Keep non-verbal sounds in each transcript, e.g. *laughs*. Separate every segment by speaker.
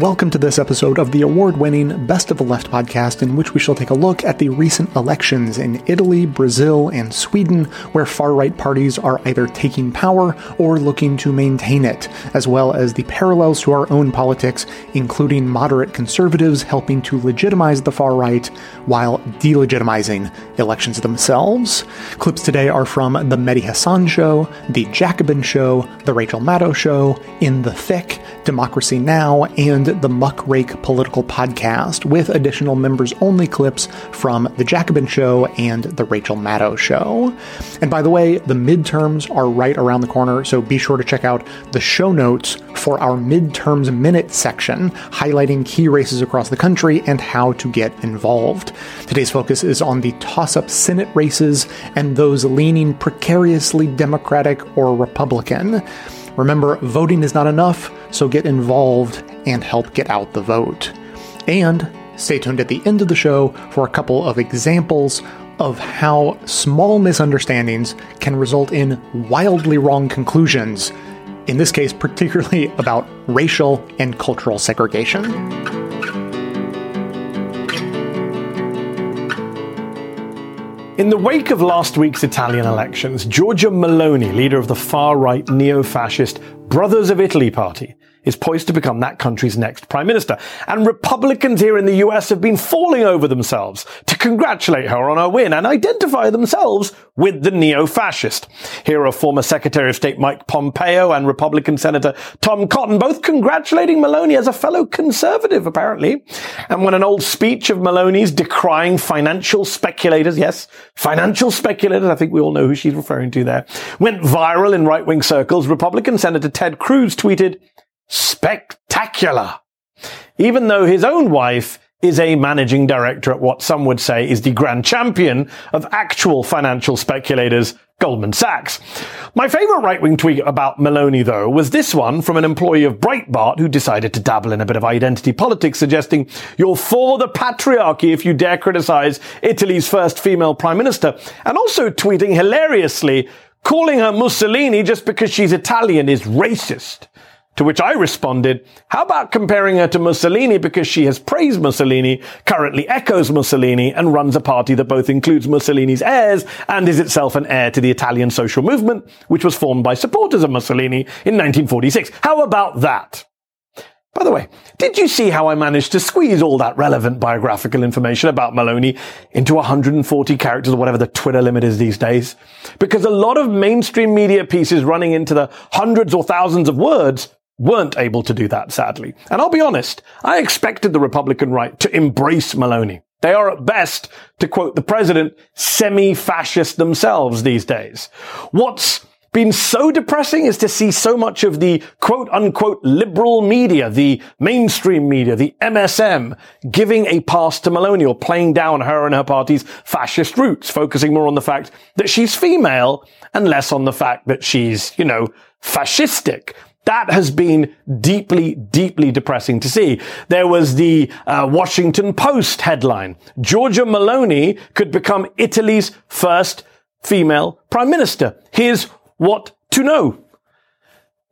Speaker 1: Welcome to this episode of the award winning Best of the Left podcast, in which we shall take a look at the recent elections in Italy, Brazil, and Sweden, where far right parties are either taking power or looking to maintain it, as well as the parallels to our own politics, including moderate conservatives helping to legitimize the far right while delegitimizing elections themselves. Clips today are from The Mehdi Hasan Show, The Jacobin Show, The Rachel Maddow Show, In the Thick, Democracy Now! and the Muckrake Political Podcast, with additional members only clips from The Jacobin Show and The Rachel Maddow Show. And by the way, the midterms are right around the corner, so be sure to check out the show notes for our midterms minute section, highlighting key races across the country and how to get involved. Today's focus is on the toss up Senate races and those leaning precariously Democratic or Republican. Remember, voting is not enough, so get involved and help get out the vote. And stay tuned at the end of the show for a couple of examples of how small misunderstandings can result in wildly wrong conclusions, in this case, particularly *laughs* about racial and cultural segregation.
Speaker 2: In the wake of last week's Italian elections, Giorgia Meloni, leader of the far right neo fascist Brothers of Italy party, is poised to become that country's next prime minister. And Republicans here in the US have been falling over themselves to congratulate her on her win and identify themselves with the neo-fascist. Here are former Secretary of State Mike Pompeo and Republican Senator Tom Cotton both congratulating Meloni as a fellow conservative, apparently. And when an old speech of Meloni's decrying financial speculators, yes, financial speculators, I think we all know who she's referring to there, went viral in right-wing circles, Republican Senator Ted Cruz tweeted, spectacular. Even though his own wife is a managing director at what some would say is the grand champion of actual financial speculators, Goldman Sachs. My favorite right-wing tweet about Meloni, though, was this one from an employee of Breitbart who decided to dabble in a bit of identity politics, suggesting you're for the patriarchy if you dare criticize Italy's first female prime minister, and also tweeting hilariously, calling her Mussolini just because she's Italian is racist. To which I responded, how about comparing her to Mussolini because she has praised Mussolini, currently echoes Mussolini, and runs a party that both includes Mussolini's heirs and is itself an heir to the Italian social movement, which was formed by supporters of Mussolini in 1946. How about that? By the way, did you see how I managed to squeeze all that relevant biographical information about Meloni into 140 characters or whatever the Twitter limit is these days? Because a lot of mainstream media pieces running into the hundreds or thousands of words weren't able to do that, sadly. And I'll be honest, I expected the Republican right to embrace Meloni. They are at best, to quote the president, semi-fascist themselves these days. What's been so depressing is to see so much of the quote unquote liberal media, the mainstream media, the MSM, giving a pass to Meloni or playing down her and her party's fascist roots, focusing more on the fact that she's female and less on the fact that she's, you know, fascistic. That has been deeply, deeply depressing to see. There was the uh, Washington Post headline. Giorgia Meloni could become Italy's first female prime minister. Here's what to know.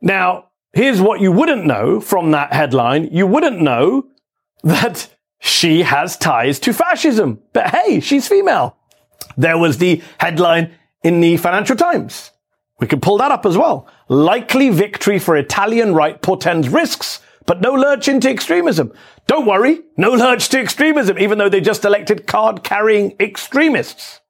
Speaker 2: Now, here's what you wouldn't know from that headline. You wouldn't know *laughs* that she has ties to fascism. But hey, she's female. There was the headline in the Financial Times. We can pull that up as well. Likely victory for Italian right portends risks, but no lurch into extremism. Don't worry, no lurch to extremism, even though they just elected card carrying extremists.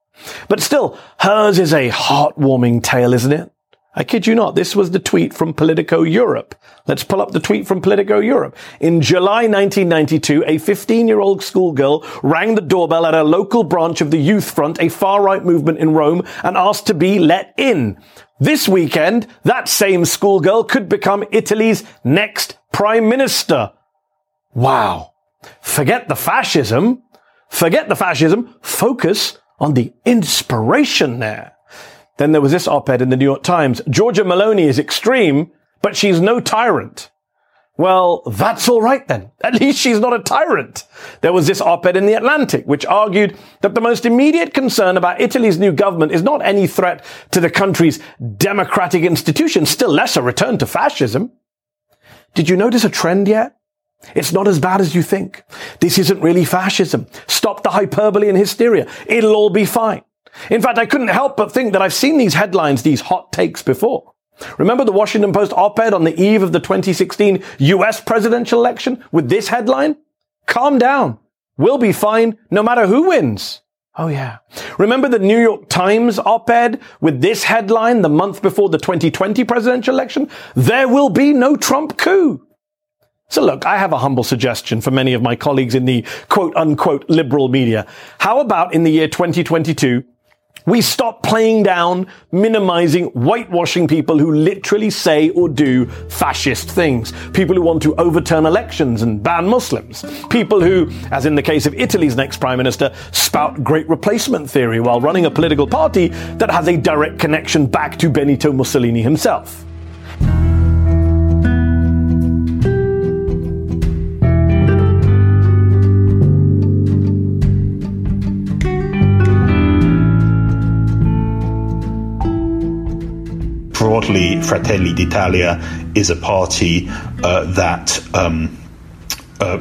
Speaker 2: But still, hers is a heartwarming tale, isn't it? I kid you not. This was the tweet from Politico Europe. Let's pull up the tweet from Politico Europe. In July 1992, a 15-year-old schoolgirl rang the doorbell at a local branch of the Youth Front, a far-right movement in Rome, and asked to be let in. This weekend, that same schoolgirl could become Italy's next prime minister. Wow. Forget the fascism. Forget the fascism. Focus on the inspiration there. Then there was this op-ed in the New York Times. Giorgia Meloni is extreme, but she's no tyrant. Well, that's all right then. At least she's not a tyrant. There was this op-ed in the Atlantic, which argued that the most immediate concern about Italy's new government is not any threat to the country's democratic institutions, still less a return to fascism. Did you notice a trend yet? It's not as bad as you think. This isn't really fascism. Stop the hyperbole and hysteria. It'll all be fine. In fact, I couldn't help but think that I've seen these headlines, these hot takes before. Remember the Washington Post op-ed on the eve of the 2016 US presidential election with this headline? Calm down. We'll be fine no matter who wins. Oh yeah. Remember the New York Times op-ed with this headline the month before the 2020 presidential election? There will be no Trump coup. So look, I have a humble suggestion for many of my colleagues in the quote unquote liberal media. How about in the year 2022, we stop playing down, minimizing, whitewashing people who literally say or do fascist things. People who want to overturn elections and ban Muslims. People who, as in the case of Italy's next prime minister, spout great replacement theory while running a political party that has a direct connection back to Benito Mussolini himself.
Speaker 3: Broadly, Fratelli d'Italia is a party uh, that um, uh,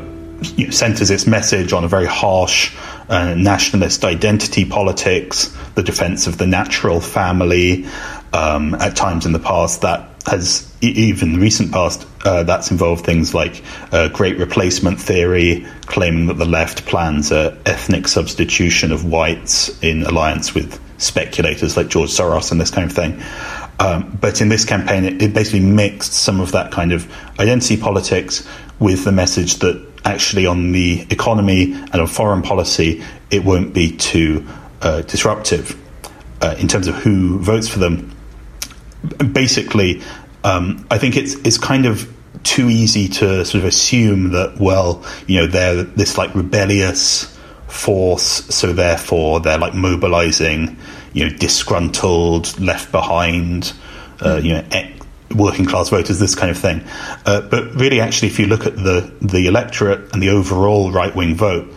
Speaker 3: you know, centers its message on a very harsh uh, nationalist identity politics, the defense of the natural family. Um, at times in the past, that has even recent past uh, that's involved things like uh, great replacement theory, claiming that the left plans a ethnic substitution of whites in alliance with speculators like George Soros and this kind of thing. Um, but in this campaign, it, it, basically mixed some of that kind of identity politics with the message that actually on the economy and on foreign policy, it won't be too uh, disruptive uh, in terms of who votes for them. Basically, um, I think it's it's kind of too easy to sort of assume that well, you know, they're this like rebellious force, so therefore they're like mobilizing you know, disgruntled, left behind, uh, you know, working class voters, this kind of thing. Uh, but really, actually, if you look at the the electorate and the overall right wing vote,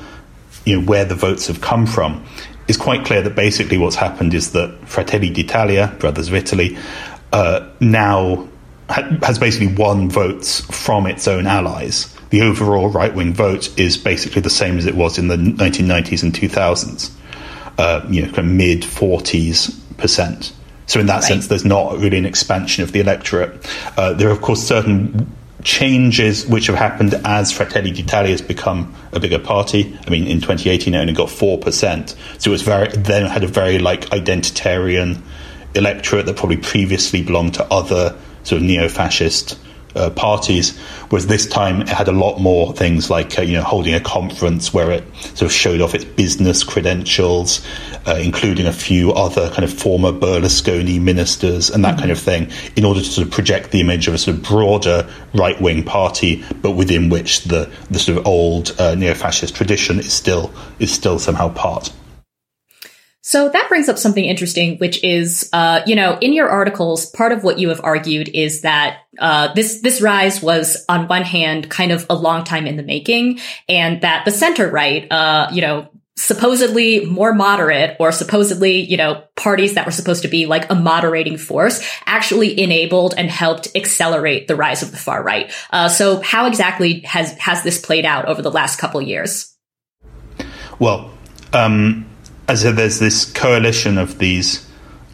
Speaker 3: you know, where the votes have come from, it's quite clear that basically what's happened is that Fratelli d'Italia, Brothers of Italy, uh, now ha- has basically won votes from its own allies. The overall right wing vote is basically the same as it was in the 1990s and 2000s uh, you know, kind of mid 40s percent. So in that right. sense, there's not really an expansion of the electorate. Uh, there are, of course, certain changes which have happened as Fratelli d'Italia has become a bigger party. I mean, in 2018, it only got four percent, so it was very then had a very like identitarian electorate that probably previously belonged to other sort of neo-fascist uh, parties, whereas this time it had a lot more things like uh, you know holding a conference where it sort of showed off its business credentials, uh, including a few other kind of former Berlusconi ministers and that mm-hmm. kind of thing, in order to sort of project the image of a sort of broader right wing party, but within which the the sort of old uh, neo fascist tradition is still is still somehow part.
Speaker 4: So that brings up something interesting, which is, uh, you know, in your articles, part of what you have argued is that uh, this this rise was, on one hand, kind of a long time in the making, and that the center right, uh, you know, supposedly more moderate or supposedly, you know, parties that were supposed to be like a moderating force actually enabled and helped accelerate the rise of the far right. Uh, so how exactly has has this played out over the last couple years?
Speaker 3: Well, um, as if there's this coalition of these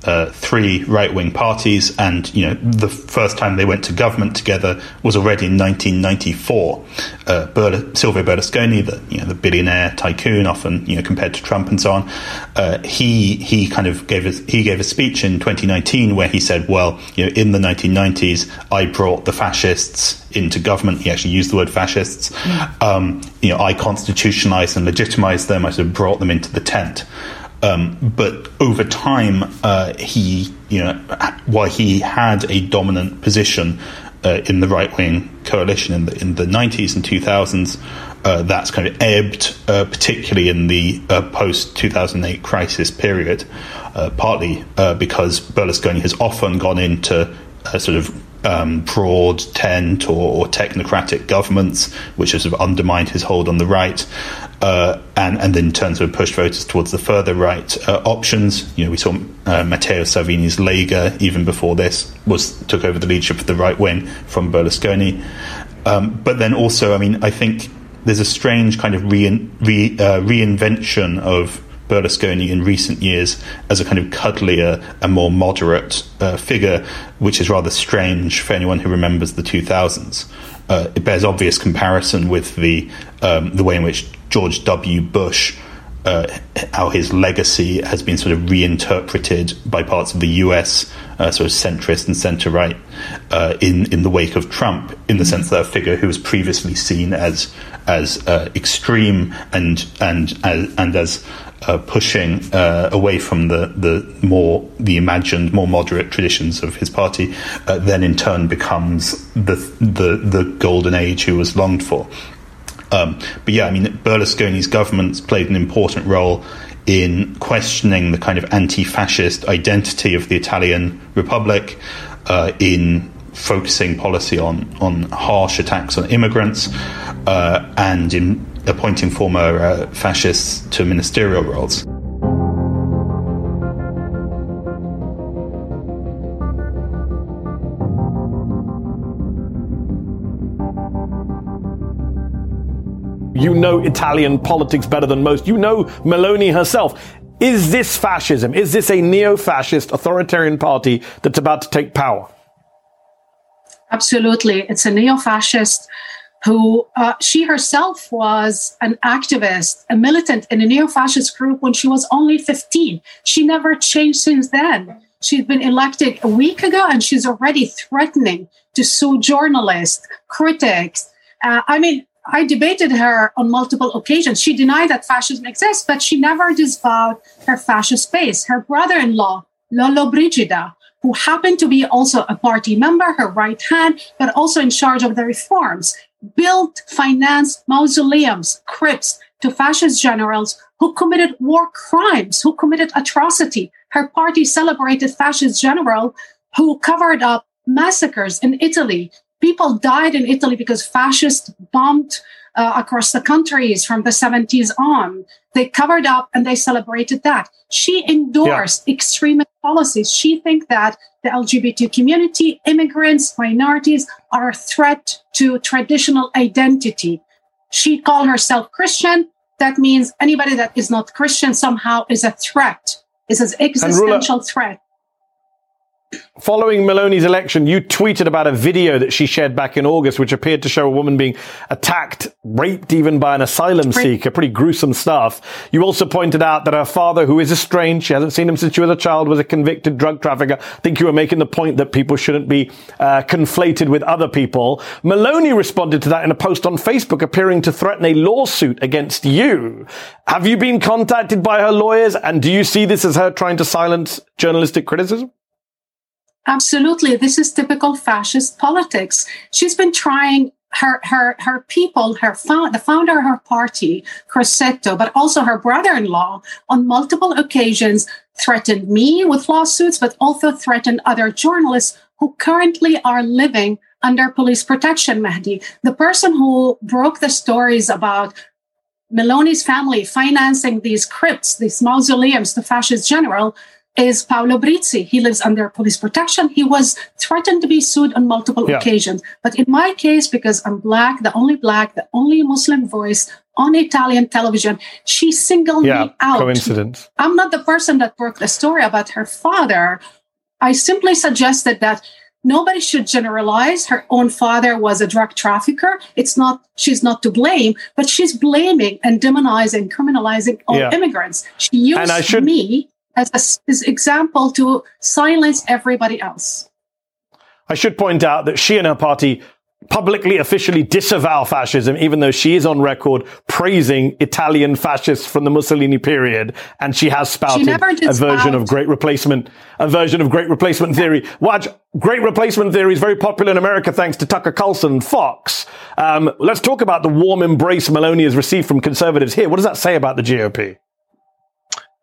Speaker 3: uh, three right wing parties, and you know the first time they went to government together was already in 1994. Uh, Berl- Silvio Berlusconi, the you know the billionaire tycoon, often you know compared to Trump and so on, uh, he he kind of gave a, he gave a speech in 2019 where he said, well, you know, in the 1990s, I brought the fascists into government. He actually used the word fascists. Mm. Um, you know, I constitutionalized and legitimized them. I sort of brought them into the tent. Um, but over time, uh, he, you know, while he had a dominant position uh, in the right wing coalition in the in the 90s and 2000s, uh, that's kind of ebbed, uh, particularly in the uh, post 2008 crisis period, uh, partly because Berlusconi has often gone into sort of um, broad tent or, or, technocratic governments, which has sort of undermined his hold on the right, uh, and and then turns to push voters towards the further right uh, options. You know, we saw uh, Matteo Salvini's Lega even before this was took over the leadership of the right wing from Berlusconi. Um, but then also, I mean, I think there's a strange kind of re- re- uh, reinvention of Berlusconi in recent years as a kind of cuddlier and more moderate uh, figure, which is rather strange for anyone who remembers the 2000s. Uh, it bears obvious comparison with the um, the way in which George W. Bush uh, how his legacy has been sort of reinterpreted by parts of the US, uh, sort of centrist and centre right, uh, in in the wake of Trump, in the sense that a figure who was previously seen as as uh, extreme and and and, and as uh, pushing uh, away from the, the more the imagined more moderate traditions of his party, then in turn becomes the the the golden age who was longed for. Um, but yeah, I mean, Berlusconi's government's played an important role in questioning the kind of anti-fascist identity of the Italian Republic, uh, in focusing policy on on harsh attacks on immigrants, uh, and in appointing former uh, fascists to ministerial roles.
Speaker 2: You know Italian politics better than most. You know Meloni herself. Is this fascism? Is this a neo fascist authoritarian party that's about to take power?
Speaker 5: Absolutely. It's a neo fascist who uh, she herself was an activist, a militant in a neo fascist group when she was only 15. She never changed since then. She's been elected a week ago and she's already threatening to sue journalists, critics. Uh, I mean, I debated her on multiple occasions. She denied that fascism exists, but she never disavowed her fascist base. Her brother in law, Lollobrigida, who happened to be also a party member, her right hand, but also in charge of the reforms, built, financed mausoleums, crypts to fascist generals who committed war crimes, who committed atrocity. Her party celebrated fascist general who covered up massacres in Italy, people died in Italy because fascists bombed uh, across the countries from the 70s on. They covered up and they celebrated that. She endorsed yeah. extremist policies. She thinks that the LGBT community, immigrants, minorities are a threat to traditional identity. She called herself Christian. That means anybody that is not Christian somehow is a threat, is an existential threat.
Speaker 2: Following Meloni's election, you tweeted about a video that she shared back in August, which appeared to show a woman being attacked, raped even by an asylum seeker. Pretty gruesome stuff. You also pointed out that her father, who is estranged, she hasn't seen him since she was a child, was a convicted drug trafficker. I think you were making the point that people shouldn't be uh, conflated with other people. Meloni responded to that in a post on Facebook, appearing to threaten a lawsuit against you. Have you been contacted by her lawyers, and do you see this as her trying to silence journalistic criticism?
Speaker 5: Absolutely. This is typical fascist politics. She's been trying her her her people, her found, the founder of her party, Crosetto, but also her brother-in-law, on multiple occasions threatened me with lawsuits, but also threatened other journalists who currently are living under police protection. Mehdi, the person who broke the stories about Meloni's family financing these crypts, these mausoleums the fascist general, is Paolo Berizzi. He lives under police protection. He was threatened to be sued on multiple yeah. occasions. But in my case, because I'm black, the only black, the only Muslim voice on Italian television, she singled yeah, me out.
Speaker 2: Coincidence.
Speaker 5: I'm not the person that broke the story about her father. I simply suggested that nobody should generalize her own father was a drug trafficker it's not she's not to blame but she's blaming and demonizing criminalizing all yeah. immigrants she used should, me as an example to silence everybody else.
Speaker 2: I should point out that she and her party publicly officially disavow fascism, even though she is on record praising Italian fascists from the Mussolini period, and she has spouted she a version of great replacement, a version of great replacement theory. Watch, great replacement theory is very popular in America thanks to Tucker Carlson, Fox. Um, let's talk about the warm embrace Meloni has received from conservatives here. What does that say about the GOP?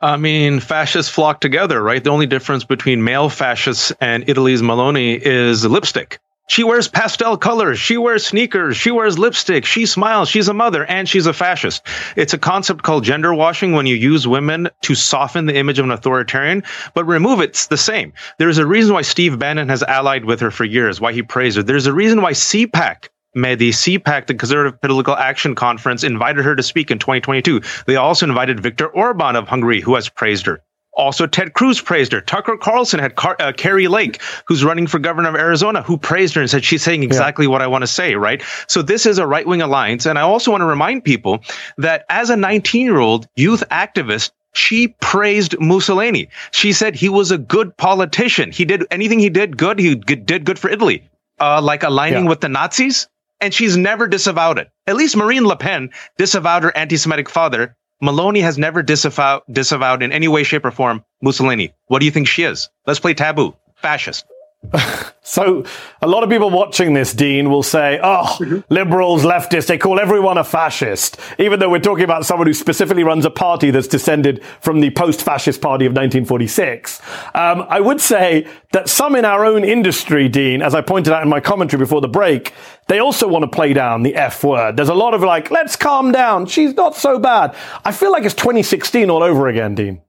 Speaker 6: I mean, fascists flock together, right? The only difference between male fascists and Italy's Meloni is lipstick. She wears pastel colors. She wears sneakers. She wears lipstick. She smiles. She's a mother and she's a fascist. It's a concept called gender washing when you use women to soften the image of an authoritarian, but remove it, it's the same. There's a reason why Steve Bannon has allied with her for years, why he praised her. There's a reason why CPAC the CPAC, the Conservative Political Action Conference, invited her to speak in 2022. They also invited Viktor Orban of Hungary, who has praised her. Also, Ted Cruz praised her. Tucker Carlson had Car- uh, Kari Lake, who's running for governor of Arizona, who praised her and said she's saying exactly yeah. what I want to say, right? So this is a right wing alliance. And I also want to remind people that as a 19 year old youth activist, she praised Mussolini. She said he was a good politician. He did anything he did good. He did good for Italy, uh, like aligning yeah. with the Nazis. And she's never disavowed it. At least Marine Le Pen disavowed her anti-Semitic father Meloni has never disavowed, disavowed in any way, shape, or form Mussolini. What do you think she is? Let's play taboo. Fascist. *laughs*
Speaker 2: so a lot of people watching this, Dean, will say, oh, mm-hmm. liberals, leftists, they call everyone a fascist, even though we're talking about someone who specifically runs a party that's descended from the post-fascist party of 1946. Um, I would say that some in our own industry, Dean, as I pointed out in my commentary before the break, they also want to play down the F word. There's a lot of like, let's calm down. She's not so bad. I feel like it's 2016 all over again, Dean.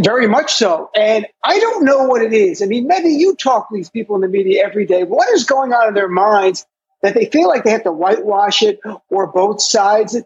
Speaker 7: Very much so. And I don't know what it is. I mean, maybe you talk to these people in the media every day. What is going on in their minds that they feel like they have to whitewash it or both sides?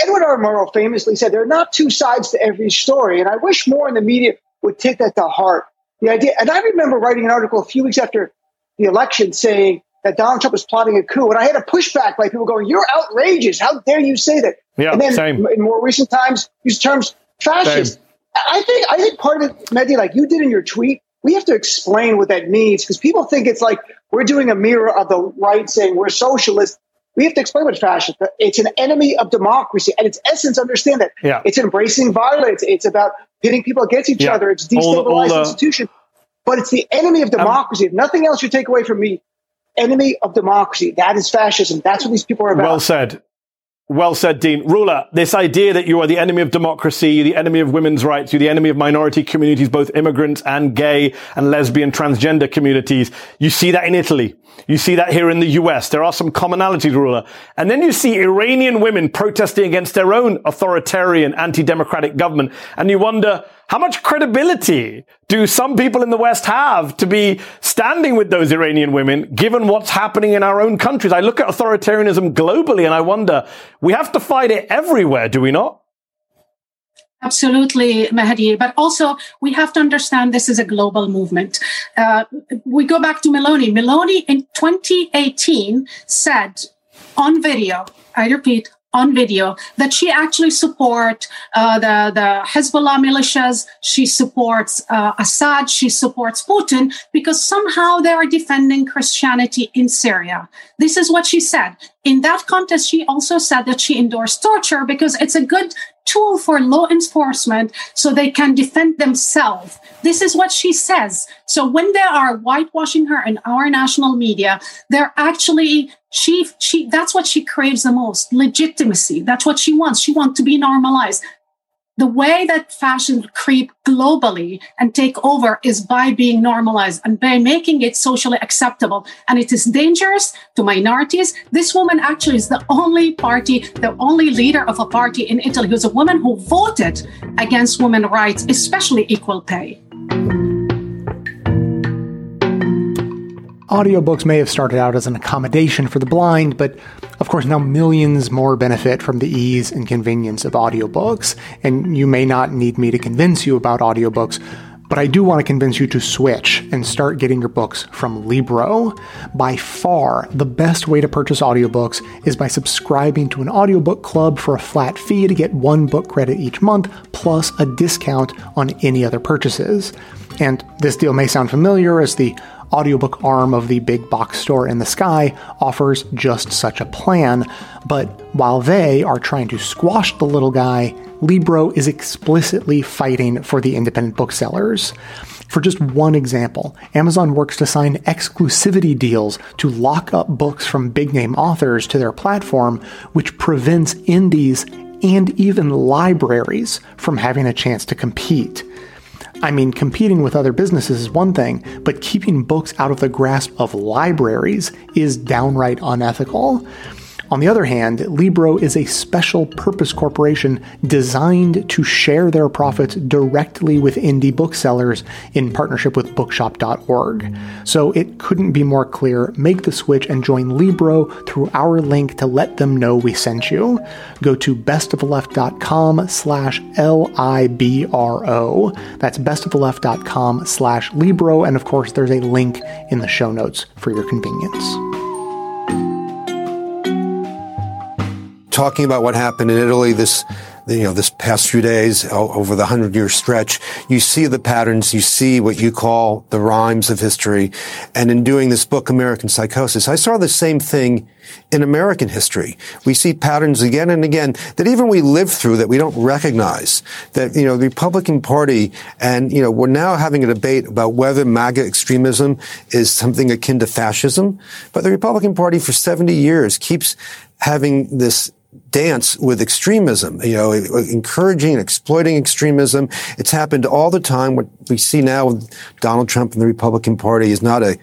Speaker 7: Edward R. Murrow famously said there are not two sides to every story. And I wish more in the media would take that to heart. The idea, and I remember writing an article a few weeks after the election saying that Donald Trump was plotting a coup. And I had a pushback by people going, You're outrageous. How dare you say that?
Speaker 2: Yeah,
Speaker 7: and then
Speaker 2: same.
Speaker 7: in more recent times, use terms fascist. Same. I think I think part of it, Mehdi, like you did in your tweet, we have to explain what that means because people think it's like we're doing a mirror of the right saying we're socialists. We have to explain what fascist. It's an enemy of democracy, and its essence. Understand that.
Speaker 2: Yeah.
Speaker 7: It's embracing violence. It's about pitting people against each yeah. other. It's all the, institution. But it's the enemy of um, democracy. Um, if nothing else you take away from me, enemy of democracy. That is fascism. That's what these people are about.
Speaker 2: Well said. Well said, Dean. Rula, this idea that you are the enemy of democracy, the enemy of women's rights, you're the enemy of minority communities, both immigrants and gay and lesbian, transgender communities. You see that in Italy. You see that here in the US. There are some commonalities, Rula. And then you see Iranian women protesting against their own authoritarian, anti-democratic government. And you wonder, how much credibility do some people in the West have to be standing with those Iranian women, given what's happening in our own countries? I look at authoritarianism globally and I wonder, we have to fight it everywhere, do we not?
Speaker 5: Absolutely, Mehdi. But also, we have to understand this is a global movement. Uh, we go back to Meloni. Meloni in 2018 said on video, I repeat, on video that she actually support uh, the the Hezbollah militias. She supports uh, Assad. She supports Putin because somehow they are defending Christianity in Syria. This is what she said. In that context, she also said that she endorsed torture because it's a good tool for law enforcement so they can defend themselves. This is what she says. So when they are whitewashing her in our national media, they're actually she she that's what she craves the most legitimacy that's what she wants she wants to be normalized the way that fashion creep globally and take over is by being normalized and by making it socially acceptable. And it is dangerous to minorities. This woman actually is the only party, the only leader of a party in Italy who's a woman who voted against women rights, especially equal pay.
Speaker 1: Audiobooks may have started out as an accommodation for the blind, but of course now millions more benefit from the ease and convenience of audiobooks. And you may not need me to convince you about audiobooks, but I do want to convince you to switch and start getting your books from Libro. By far, the best way to purchase audiobooks is by subscribing to an audiobook club for a flat fee to get one book credit each month, plus a discount on any other purchases. And this deal may sound familiar as the audiobook arm of the big box store in the sky offers just such a plan. But while they are trying to squash the little guy, Libro is explicitly fighting for the independent booksellers. For just one example, Amazon works to sign exclusivity deals to lock up books from big name authors to their platform, which prevents indies and even libraries from having a chance to compete. I mean, competing with other businesses is one thing, but keeping books out of the grasp of libraries is downright unethical. On the other hand, Libro is a special purpose corporation designed to share their profits directly with indie booksellers in partnership with bookshop.org. So it couldn't be more clear. Make the switch and join Libro through our link to let them know we sent you. Go to bestoftheleft.com slash L-I-B-R-O. That's bestoftheleft.com slash Libro. And of course, there's a link in the show notes for your convenience.
Speaker 8: Talking about what happened in Italy this you know, this past few days over the hundred year stretch, you see the patterns, you see what you call the rhymes of history. And in doing this book, American Psychosis, I saw the same thing in American history. We see patterns again and again that even we live through that we don't recognize. That, you know, the Republican Party and, you know, we're now having a debate about whether MAGA extremism is something akin to fascism. But the Republican Party for 70 years keeps having this dance with extremism, you know, encouraging and exploiting extremism. It's happened all the time. What we see now with Donald Trump and the Republican Party is not a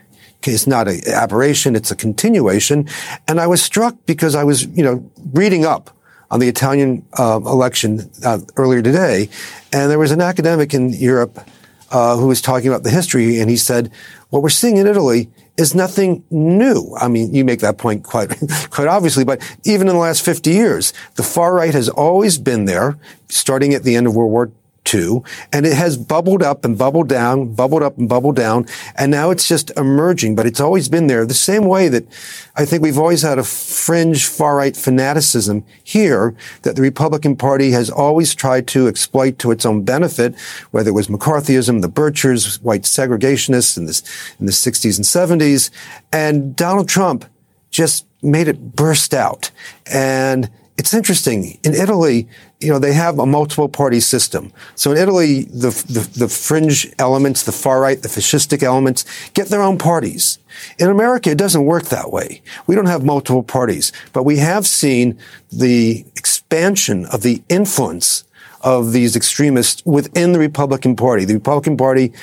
Speaker 8: it's not an aberration, it's a continuation. And I was struck because I was, you know, reading up on the Italian uh, election uh, earlier today, and there was an academic in Europe uh, who was talking about the history, and he said, "What we're seeing in Italy is nothing new. I mean, you make that point quite, *laughs* quite obviously, but even in the last 50 years, the far right has always been there, starting at the end of World War two, and it has bubbled up and bubbled down, bubbled up and bubbled down, and now it's just emerging, but it's always been there. The same way that I think we've always had a fringe far-right fanaticism here that the Republican Party has always tried to exploit to its own benefit, whether it was McCarthyism, the Birchers, white segregationists in, this, in the 60s and 70s, and Donald Trump just made it burst out. And it's interesting. In Italy, you know, they have a multiple party system. So in Italy, the, the, the, fringe elements, the far right, the fascistic elements get their own parties. In America, it doesn't work that way. We don't have multiple parties, but we have seen the expansion of the influence of these extremists within the Republican Party. The Republican Party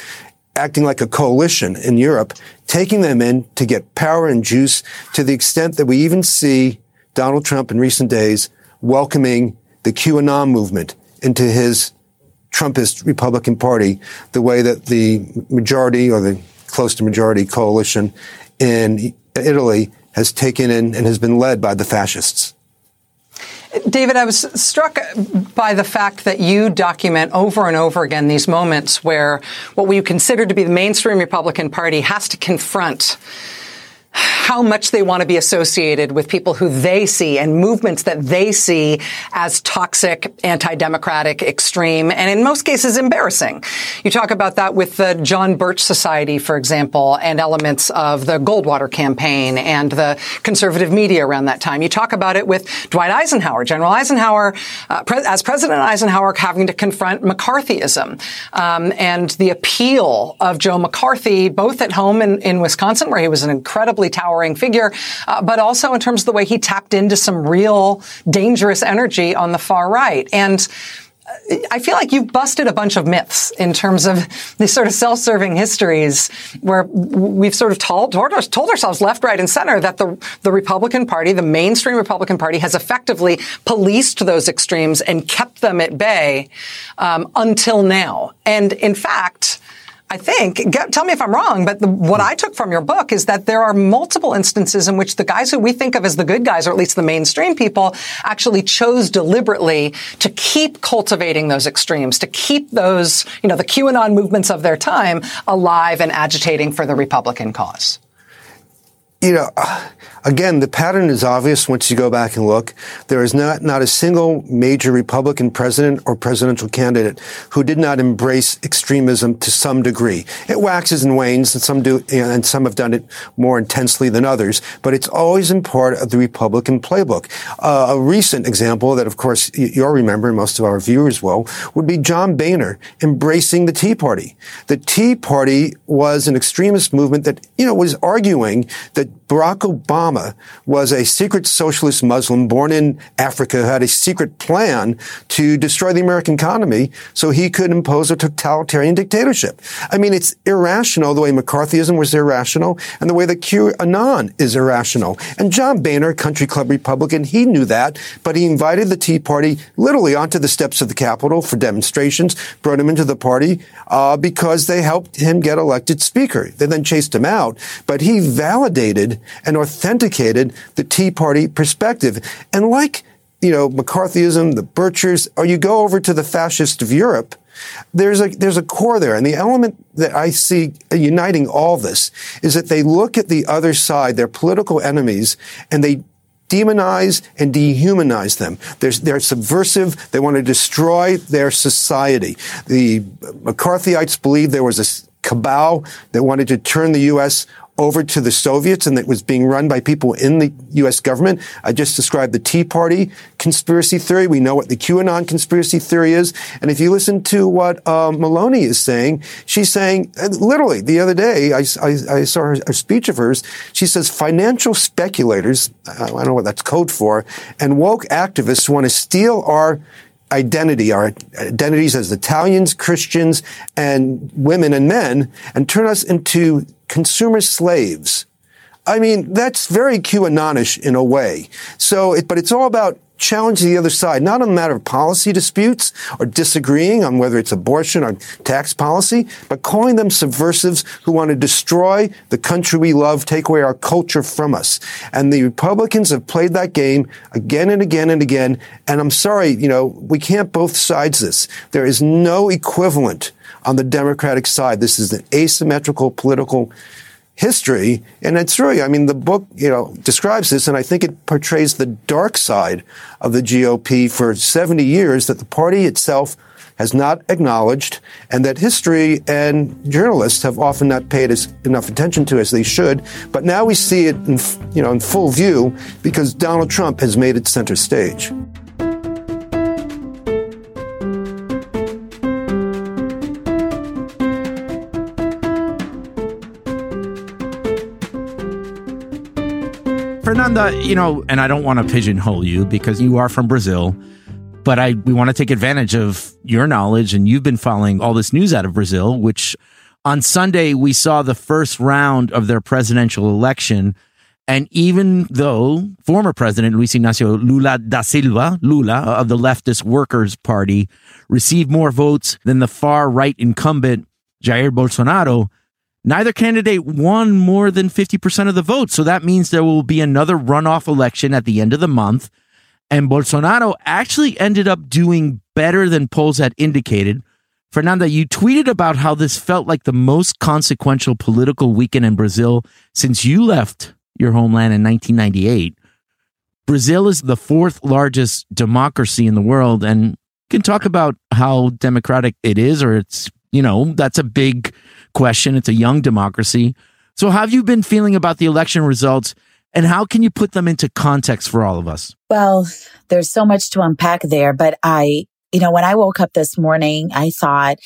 Speaker 8: acting like a coalition in Europe, taking them in to get power and juice to the extent that we even see Donald Trump in recent days welcoming the QAnon movement into his Trumpist Republican Party the way that the majority or the close to majority coalition in Italy has taken in and has been led by the fascists.
Speaker 9: David, I was struck by the fact that you document over and over again these moments where what we consider to be the mainstream Republican Party has to confront how much they want to be associated with people who they see and movements that they see as toxic, anti-democratic, extreme, and in most cases embarrassing. You talk about that with the John Birch Society, for example, and elements of the Goldwater campaign and the conservative media around that time. You talk about it with Dwight Eisenhower, General Eisenhower, uh, pre- as President Eisenhower having to confront McCarthyism um, and the appeal of Joe McCarthy, both at home in, in Wisconsin, where he was an incredibly towering figure, uh, but also in terms of the way he tapped into some real dangerous energy on the far right. And uh, I feel like you've busted a bunch of myths in terms of *laughs* these sort of self-serving histories where we've sort of told, told, told, ourselves left, right, and center that the, the Republican Party, the mainstream Republican Party, has effectively policed those extremes and kept them at bay um, until now. And in fact, I think, get, tell me if I'm wrong, but the, what I took from your book is that there are multiple instances in which the guys who we think of as the good guys, or at least the mainstream people, actually chose deliberately to keep cultivating those extremes, to keep those, you know, the QAnon movements of their time alive and agitating for the Republican cause.
Speaker 8: You know, Again, the pattern is obvious once you go back and look. There is not, not a single major Republican president or presidential candidate who did not embrace extremism to some degree. It waxes and wanes, and some do, and some have done it more intensely than others, but it's always in part of the Republican playbook. Uh, a recent example that, of course, you'll remember, and most of our viewers will, would be John Boehner embracing the Tea Party. The Tea Party was an extremist movement that, you know, was arguing that Barack Obama was a secret socialist Muslim born in Africa who had a secret plan to destroy the American economy so he could impose a totalitarian dictatorship. I mean, it's irrational the way McCarthyism was irrational and the way that QAnon is irrational. And John Boehner, country club Republican, he knew that, but he invited the Tea Party literally onto the steps of the Capitol for demonstrations, brought him into the party uh, because they helped him get elected speaker. They then chased him out, but he validated and authenticated the Tea Party perspective. And like, you know, McCarthyism, the Birchers, or you go over to the fascist of Europe, there's a there's a core there, and the element that I see uniting all this is that they look at the other side, their political enemies, and they demonize and dehumanize them. They're, they're subversive. They want to destroy their society. The McCarthyites believe there was a cabal that wanted to turn the U.S over to the Soviets and that was being run by people in the U.S. government. I just described the Tea Party conspiracy theory. We know what the QAnon conspiracy theory is. And if you listen to what uh, Meloni is saying, she's saying, uh, literally, the other day, I, I, I saw her, a speech of hers. She says financial speculators, I don't know what that's code for, and woke activists want to steal our identity, our identities as Italians, Christians, and women and men, and turn us into consumer slaves. I mean, that's very QAnonish in a way. So, it, but it's all about challenging the other side, not on a matter of policy disputes or disagreeing on whether it's abortion or tax policy, but calling them subversives who want to destroy the country we love, take away our culture from us. And the Republicans have played that game again and again and again. And I'm sorry, you know, we can't both sides this. There is no equivalent on the Democratic side. This is an asymmetrical political history. And it's really, I mean, the book, you know, describes this, and I think it portrays the dark side of the GOP for 70 years that the party itself has not acknowledged and that history and journalists have often not paid as enough attention to as they should. But now we see it in, you know, in full view because Donald Trump has made it center stage.
Speaker 10: Fernanda, you know, and I don't want to pigeonhole you because you are from Brazil, but I we want to take advantage of your knowledge and you've been following all this news out of Brazil, which on Sunday we saw the first round of their presidential election. And even though former President Luis Ignacio Lula da Silva, Lula of the leftist Workers' Party, received more votes than the far right incumbent Jair Bolsonaro, Neither candidate won more than 50% of the vote. So that means there will be another runoff election at the end of the month. And Bolsonaro actually ended up doing better than polls had indicated. Fernanda, you tweeted about how this felt like the most consequential political weekend in Brazil since you left your homeland in 1998. Brazil is the fourth largest democracy in the world and can talk about how democratic it is or it's, you know, that's a big question. It's a young democracy. So, how have you been feeling about the election results, and how can you put them into context for all of us?
Speaker 11: Well, there's so much to unpack there, but I, you know, when I woke up this morning, I thought,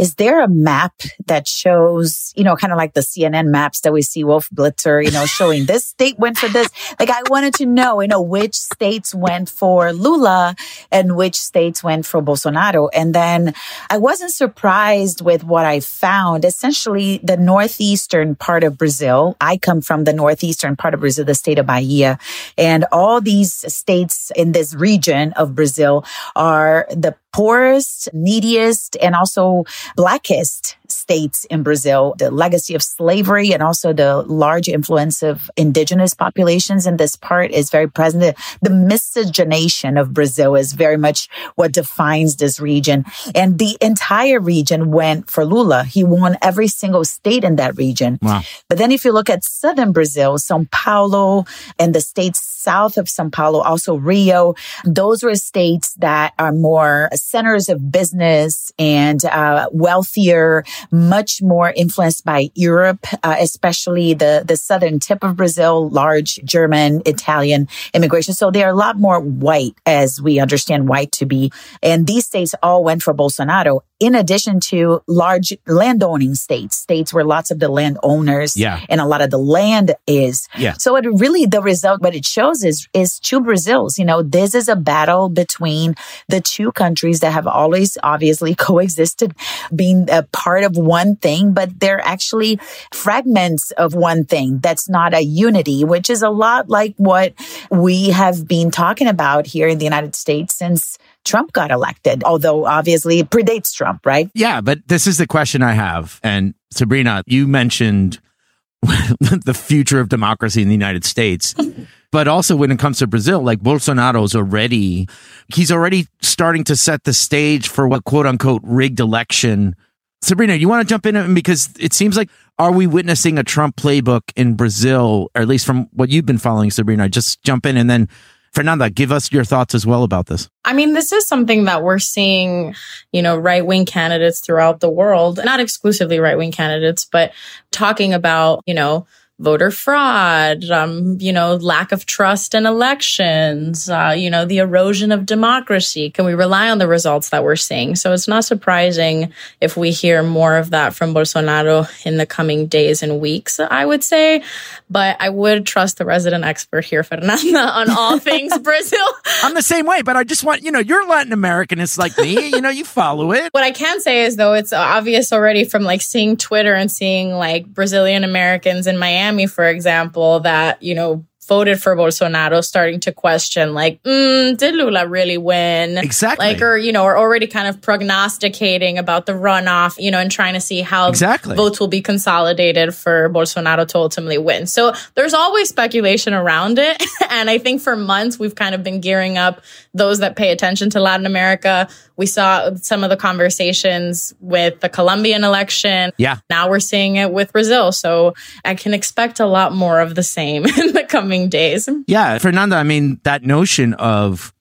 Speaker 11: is there a map that shows, you know, kind of like the CNN maps that we see Wolf Blitzer, you know, showing this state went for this? Like I wanted to know, you know, which states went for Lula and which states went for Bolsonaro. And then I wasn't surprised with what I found. Essentially, the northeastern part of Brazil. I come from the northeastern part of Brazil, the state of Bahia. And all these states in this region of Brazil are the poorest, neediest, and also blackest states in Brazil, the legacy of slavery and also the large influence of indigenous populations in this part is very present. The, the miscegenation of Brazil is very much what defines this region. And the entire region went for Lula. He won every single state in that region. Wow. But then if you look at southern Brazil, Sao Paulo and the states south of Sao Paulo, also Rio, those were states that are more centers of business and uh, wealthier, much more influenced by Europe, uh, especially the, the southern tip of Brazil, large German, Italian immigration. So they are a lot more white as we understand white to be. And these states all went for Bolsonaro in addition to large landowning states, states where lots of the landowners
Speaker 10: Yeah.
Speaker 11: and a lot of the land is.
Speaker 10: Yeah.
Speaker 11: So it really, the result, what it shows is, is two Brazils. You know, this is a battle between the two countries that have always obviously *laughs* coexisted, being a part of one thing, but they're actually fragments of one thing that's not a unity, which is a lot like what we have been talking about here in the United States since Trump got elected, although obviously it predates Trump, right?
Speaker 10: Yeah, but this is the question I have. And Sabrina, you mentioned *laughs* the future of democracy in the United States. *laughs* But also when it comes to Brazil, like Bolsonaro's already, he's already starting to set the stage for what quote unquote rigged election. Sabrina, you want to jump in because it seems like are we witnessing a Trump playbook in Brazil, or at least from what you've been following, Sabrina? Just jump in and then Fernanda, give us your thoughts as well about this.
Speaker 12: I mean, this is something that we're seeing, you know, right wing candidates throughout the world, not exclusively right wing candidates, but talking about, you know, voter fraud, um, you know, lack of trust in elections, uh, you know, the erosion of democracy. Can we rely on the results that we're seeing? So it's not surprising if we hear more of that from Bolsonaro in the coming days and weeks, I would say. But I would trust the resident expert here, *laughs* Fernanda, on all things *laughs* Brazil.
Speaker 10: I'm the same way, but I just want, you know, you're Latin American. It's like me, you know, you follow it.
Speaker 12: What I can say is though, it's obvious already from like seeing Twitter and seeing like Brazilian Americans in Miami, for example, that, you know, voted for Bolsonaro starting to question like, mm, did Lula really win?
Speaker 10: Exactly.
Speaker 12: Like, or, you know, or already kind of prognosticating about the runoff, you know, and trying to see how
Speaker 10: Exactly.
Speaker 12: votes will be consolidated for Bolsonaro to ultimately win. So there's always speculation around it. *laughs* and I think for months we've kind of been gearing up those that pay attention to Latin America. We saw some of the conversations with the Colombian election.
Speaker 10: Yeah.
Speaker 12: Now we're seeing it with Brazil. So I can expect a lot more of the same *laughs* in the coming days.
Speaker 10: Yeah, Fernanda, I mean, that notion of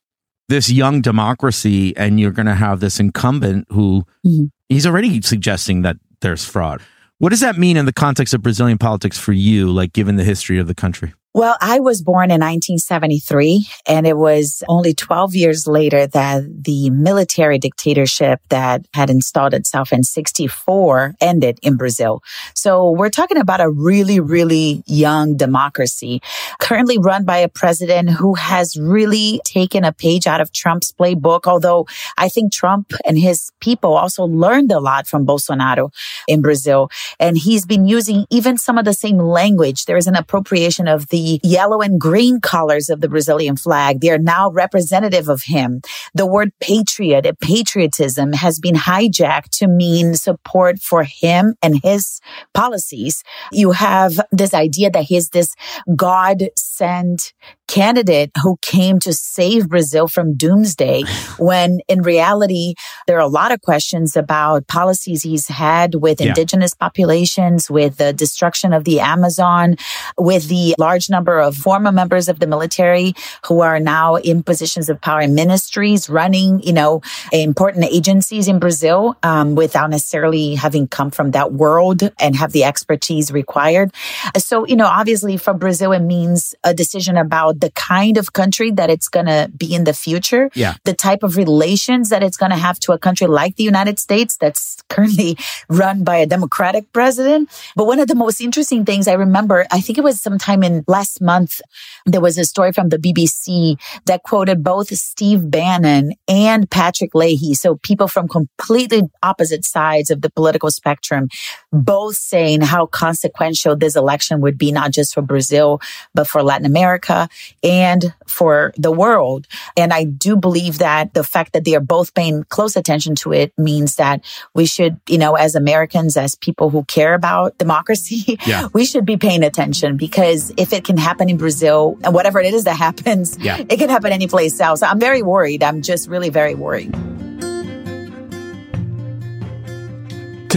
Speaker 10: this young democracy and you're going to have this incumbent who mm-hmm. he's already suggesting that there's fraud. What does that mean in the context of Brazilian politics for you, like given the history of the country?
Speaker 11: Well, I was born in 1973, and it was only 12 years later that the military dictatorship that had installed itself in 64 ended in Brazil. So we're talking about a really, really young democracy, currently run by a president who has really taken a page out of Trump's playbook. Although I think Trump and his people also learned a lot from Bolsonaro in Brazil. And he's been using even some of the same language. There is an appropriation of the yellow and green colors of the Brazilian flag. They are now representative of him. The word patriot patriotism has been hijacked to mean support for him and his policies. You have this idea that he's this God sent candidate who came to save Brazil from doomsday when in reality, there are a lot of questions about policies he's had with
Speaker 13: Yeah.
Speaker 11: indigenous populations, with the destruction of the Amazon, with the large number of former members of the military who are now in positions of power in ministries, running, you know, important agencies in Brazil, um, without necessarily having come from that world and have the expertise required. So, you know, obviously for Brazil, it means a decision about the kind of country that it's going to be in the future
Speaker 10: Yeah.
Speaker 11: the type of relations that it's going to have to a country like the United States that's *laughs* currently run by a Democratic president. But one of the most interesting things I remember, I think it was sometime in last month, there was a story from the BBC that quoted both Steve Bannon and Patrick Leahy. So people from completely opposite sides of the political spectrum, both saying how consequential this election would be, not just for Brazil, but for Latin America and for the world. And I do believe that the fact that they are both paying close attention to it means that we should, you know, as Americans, as people who care about democracy, *laughs*
Speaker 13: Yeah.
Speaker 11: we should be paying attention because if it can happen in Brazil and whatever it is that happens,
Speaker 13: Yeah.
Speaker 11: it can happen any place else. I'm very worried. I'm just really very worried.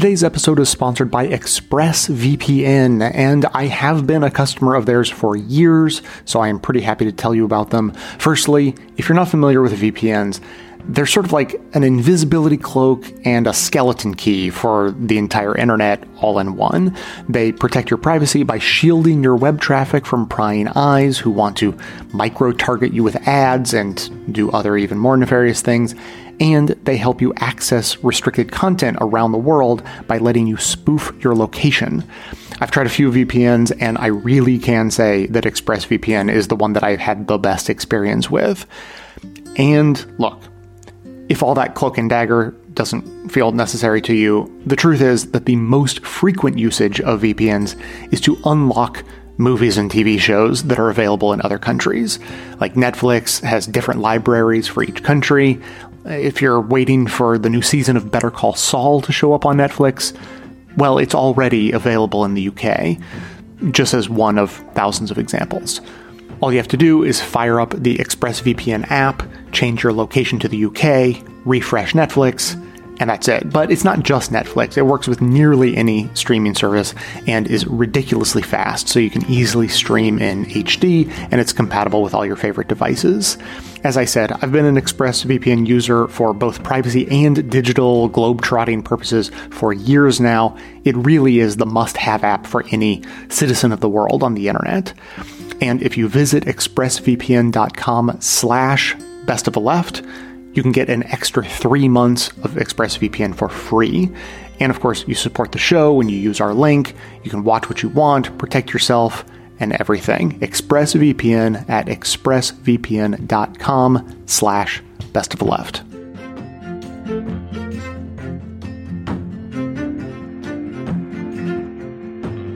Speaker 1: Today's episode is sponsored by ExpressVPN, and I have been a customer of theirs for years, so I am pretty happy to tell you about them. Firstly, if you're not familiar with VPNs, they're sort of like an invisibility cloak and a skeleton key for the entire internet all in one. They protect your privacy by shielding your web traffic from prying eyes who want to micro target you with ads and do other even more nefarious things. And they help you access restricted content around the world by letting you spoof your location. I've tried a few VPNs, and I really can say that ExpressVPN is the one that I've had the best experience with. And look, if all that cloak and dagger doesn't feel necessary to you, the truth is that the most frequent usage of VPNs is to unlock movies and TV shows that are available in other countries. Like Netflix has different libraries for each country. If you're waiting for the new season of Better Call Saul to show up on Netflix, well, it's already available in the UK, just as one of thousands of examples. All you have to do is fire up the ExpressVPN app, change your location to the UK, refresh Netflix, and that's it. But it's not just Netflix, it works with nearly any streaming service and is ridiculously fast, so you can easily stream in HD and it's compatible with all your favorite devices. As I said, I've been an ExpressVPN user for both privacy and digital globe-trotting purposes for years now. It really is the must-have app for any citizen of the world on the internet. And if you visit expressvpn.com slash best of the left, you can get an extra three months of ExpressVPN for free. And of course, you support the show when you use our link. You can watch what you want, protect yourself, and everything. ExpressVPN at expressvpn.com slash best of left.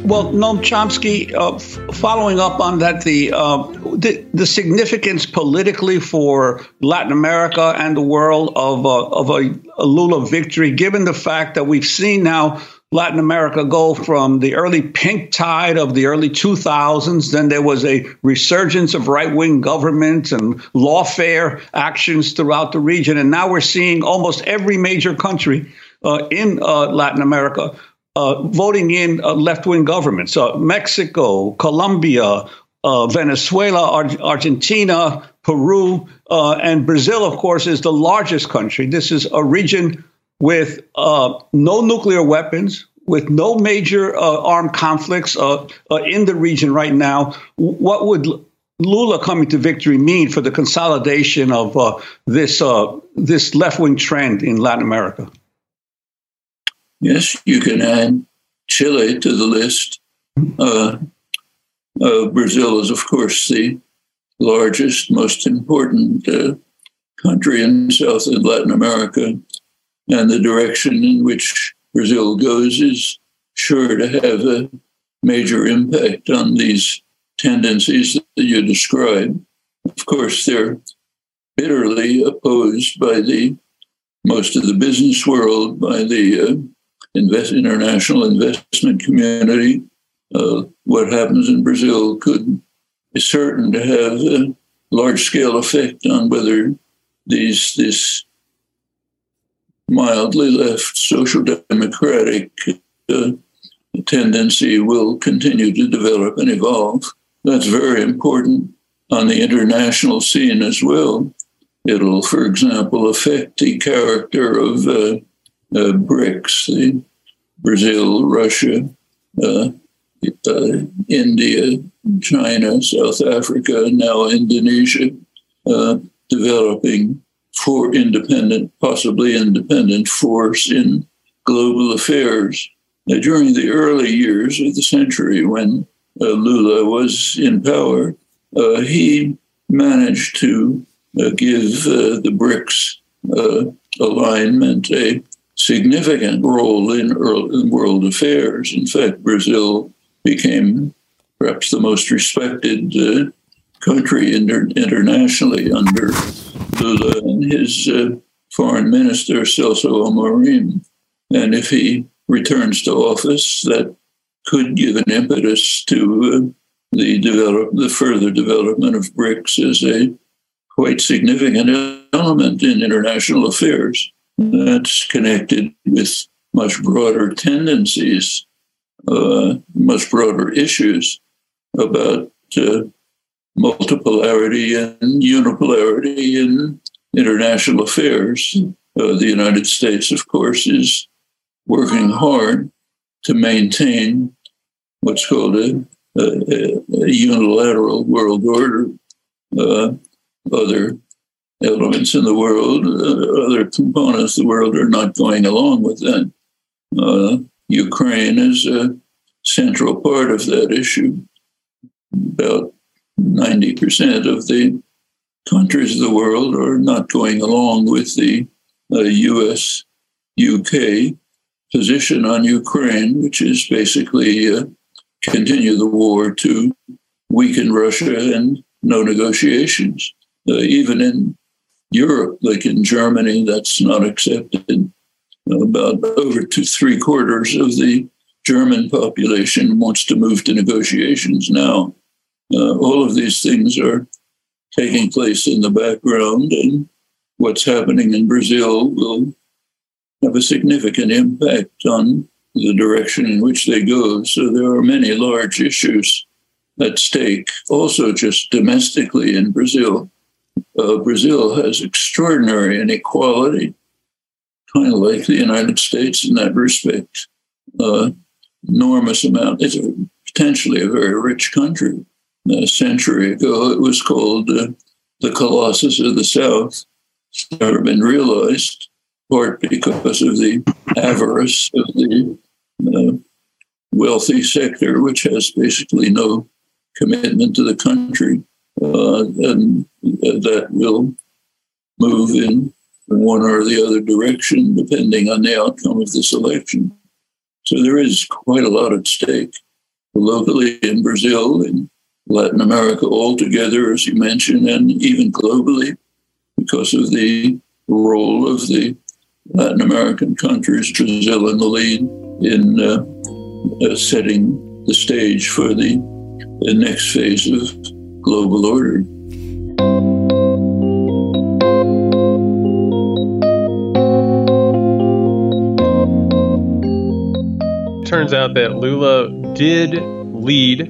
Speaker 13: Well, Noam Chomsky, uh, f- following up on that, the, uh, the, the significance politically for Latin America and the world of uh, of a, a Lula victory, given the fact that we've seen now Latin America go from the early pink tide of the early 2000s. Then there was a resurgence of right wing government and lawfare actions throughout the region. And now we're seeing almost every major country uh, in uh, Latin America uh, voting in uh, left wing governments. Mexico, Colombia, uh, Venezuela, Ar- Argentina, Peru, uh, and Brazil, of course, is the largest country. This is a region with uh, no nuclear weapons, with no major armed conflicts in the region right now. What would Lula coming to victory mean for the consolidation of this this left wing trend in Latin America?
Speaker 14: Yes, you can add Chile to the list. Uh, uh, Brazil is, of course, the largest, most important uh, country in South and Latin America. And the direction in which Brazil goes is sure to have a major impact on these tendencies that you describe. Of course, they're bitterly opposed by the most of the business world, by the uh, invest, international investment community. Uh, what happens in Brazil could be certain to have a large scale effect on whether these this mildly left social democratic uh, tendency will continue to develop and evolve. That's very important on the international scene as well. It'll, for example, affect the character of uh, uh, BRICS, the Brazil, Russia, uh, uh, India, China, South Africa, now Indonesia, uh, developing for independent, possibly independent force in global affairs. Now, during the early years of the century, when uh, Lula was in power, uh, he managed to uh, give the BRICS alignment a significant role in, in world affairs. In fact, Brazil became perhaps the most respected uh, country inter- internationally under Lula and his uh, foreign minister, Celso Amorim. And if he returns to office, that could give an impetus to uh, the develop the further development of BRICS as a quite significant element in international affairs that's connected with much broader tendencies, uh, much broader issues about uh, multipolarity and unipolarity in international affairs. Uh, the United States, of course, is working hard to maintain what's called a, a, a unilateral world order. Uh, other elements in the world, uh, other components of the world are not going along with that. Uh, Ukraine is a central part of that issue. About 90% of the countries of the world are not going along with the uh, US UK position on Ukraine, which is basically uh, continue the war to weaken Russia and no negotiations. Uh, even in Europe, like in Germany, that's not accepted. About over to three quarters of the German population wants to move to negotiations now. Uh, all of these things are taking place in the background, and what's happening in Brazil will have a significant impact on the direction in which they go. So there are many large issues at stake, also just domestically in Brazil. Uh, Brazil has extraordinary inequality, kind of like the United States in that respect. Uh, enormous amount. It's a, potentially a very rich country. A century ago, it was called uh, the Colossus of the South. It's never been realized, part because of the avarice of the uh, wealthy sector, which has basically no commitment to the country uh, and that will move in one or the other direction depending on the outcome of this election. So there is quite a lot at stake locally in Brazil, in Latin America altogether, as you mentioned, and even globally because of the role of the Latin American countries, Brazil in the lead, in uh, uh, setting the stage for the, the next phase of global order.
Speaker 15: Turns out that Lula did lead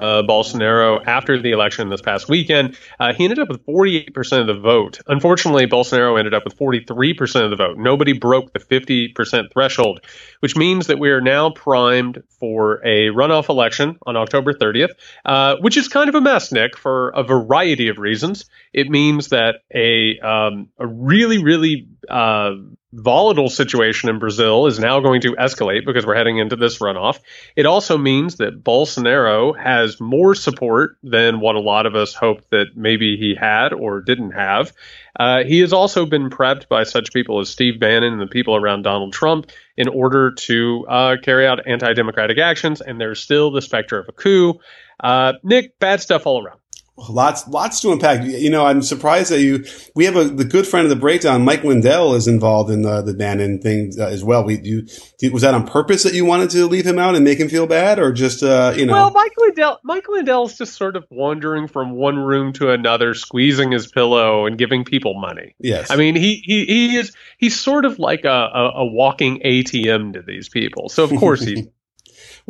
Speaker 15: uh, Bolsonaro after the election this past weekend. Uh, he ended up with 48% of the vote. Unfortunately, Bolsonaro ended up with 43% of the vote. Nobody broke the 50% threshold, which means that we are now primed for a runoff election on October 30th, uh, which is kind of a mess, Nick, for a variety of reasons. It means that a um, a really, really uh, volatile situation in Brazil is now going to escalate because we're heading into this runoff. It also means that Bolsonaro has more support than what a lot of us hoped that maybe he had or didn't have. Uh, he has also been prepped by such people as Steve Bannon and the people around Donald Trump in order to uh, carry out anti democratic actions, and there's still the specter of a coup. Uh, Nick, bad stuff all around.
Speaker 16: Lots, lots to unpack. You know, I'm surprised that you. We have a the good friend of the breakdown, Mike Lindell, is involved in the the Bannon thing uh, as well. We you was that on purpose that you wanted to leave him out and make him feel bad, or just uh, you know?
Speaker 15: Well, Mike Lindell, Mike Lindell's just sort of wandering from one room to another, squeezing his pillow and giving people money.
Speaker 16: Yes,
Speaker 15: I mean he he he is he's sort of like a a, a walking ATM to these people. So of course he *laughs*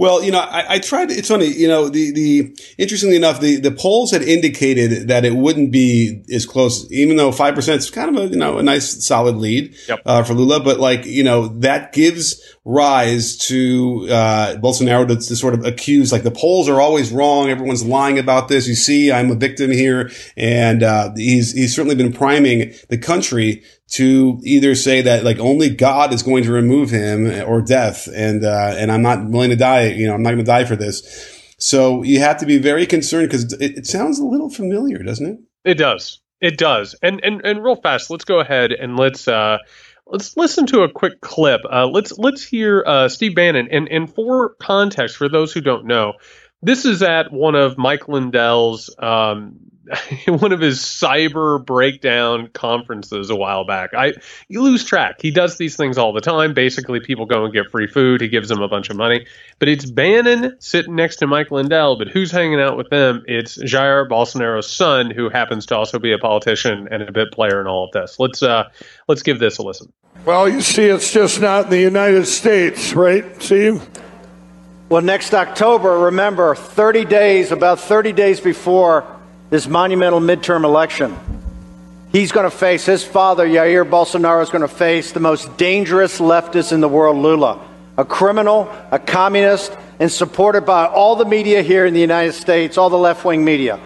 Speaker 16: Well, you know, I, I, tried. It's funny, you know, the the interestingly enough, the the polls had indicated that it wouldn't be as close, even though five percent is kind of a you know a nice solid lead
Speaker 15: yep.
Speaker 16: uh, for Lula. But like you know, that gives rise to uh, Bolsonaro to, to, sort of accuse like the polls are always wrong. Everyone's lying about this. You see, I'm a victim here, and uh, he's he's certainly been priming the country to either say that like only God is going to remove him or death, and uh, and I'm not willing to die. You know, I'm not going to die for this. So you have to be very concerned because it, it sounds a little familiar, doesn't it?
Speaker 15: It does. It does. And and and real fast, let's go ahead and let's uh let's listen to a quick clip. Uh let's let's hear uh Steve Bannon and and for context for those who don't know, this is at one of Mike Lindell's um *laughs* one of his cyber breakdown conferences a while back. I you lose track. He does these things all the time. Basically, people go and get free food. He gives them a bunch of money. But it's Bannon sitting next to Mike Lindell. But who's hanging out with them? It's Jair Bolsonaro's son, who happens to also be a politician and a bit player in all of this. Let's uh, let's give this a listen.
Speaker 17: Well, you see, it's just not in the United States, right, Steve?
Speaker 18: Well, next October, remember, 30 days, about 30 days before this monumental midterm election. He's going to face, his father, Jair Bolsonaro, is going to face the most dangerous leftist in the world, Lula, a criminal, a communist, and supported by all the media here in the United States, all the left wing media.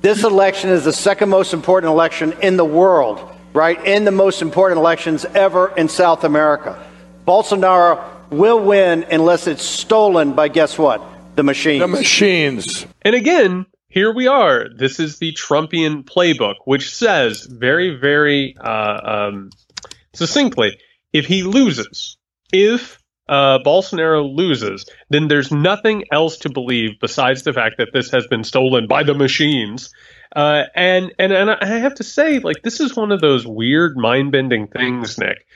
Speaker 18: This election is the second most important election in the world, right? In the most important elections ever in South America. Bolsonaro will win unless it's stolen by guess what? The machines.
Speaker 17: The machines.
Speaker 15: And again, here we are. This is the Trumpian playbook, which says very, very uh, um, succinctly if he loses, if uh, Bolsonaro loses, then there's nothing else to believe besides the fact that this has been stolen by the machines. Uh, and and and I have to say, like this is one of those weird, mind bending things, Nick.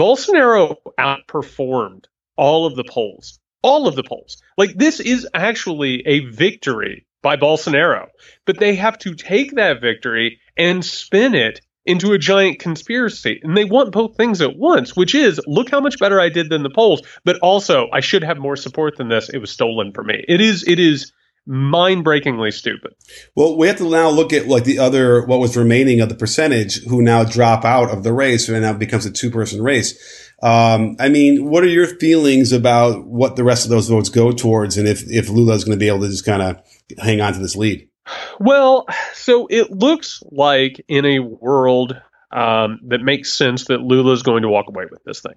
Speaker 15: Bolsonaro outperformed all of the polls, all of the polls. Like this is actually a victory by Bolsonaro, but they have to take that victory and spin it into a giant conspiracy. And they want both things at once, which is look how much better I did than the polls, but also I should have more support than this. It was stolen from me. It is it is mind-breakingly stupid.
Speaker 16: Well, we have to now look at like the other what was remaining of the percentage who now drop out of the race and now becomes a two-person race. Um, I mean, what are your feelings about what the rest of those votes go towards, and if if Lula is going to be able to just kind of hang on to this lead?
Speaker 15: Well, so it looks like in a world um, that makes sense that Lula is going to walk away with this thing.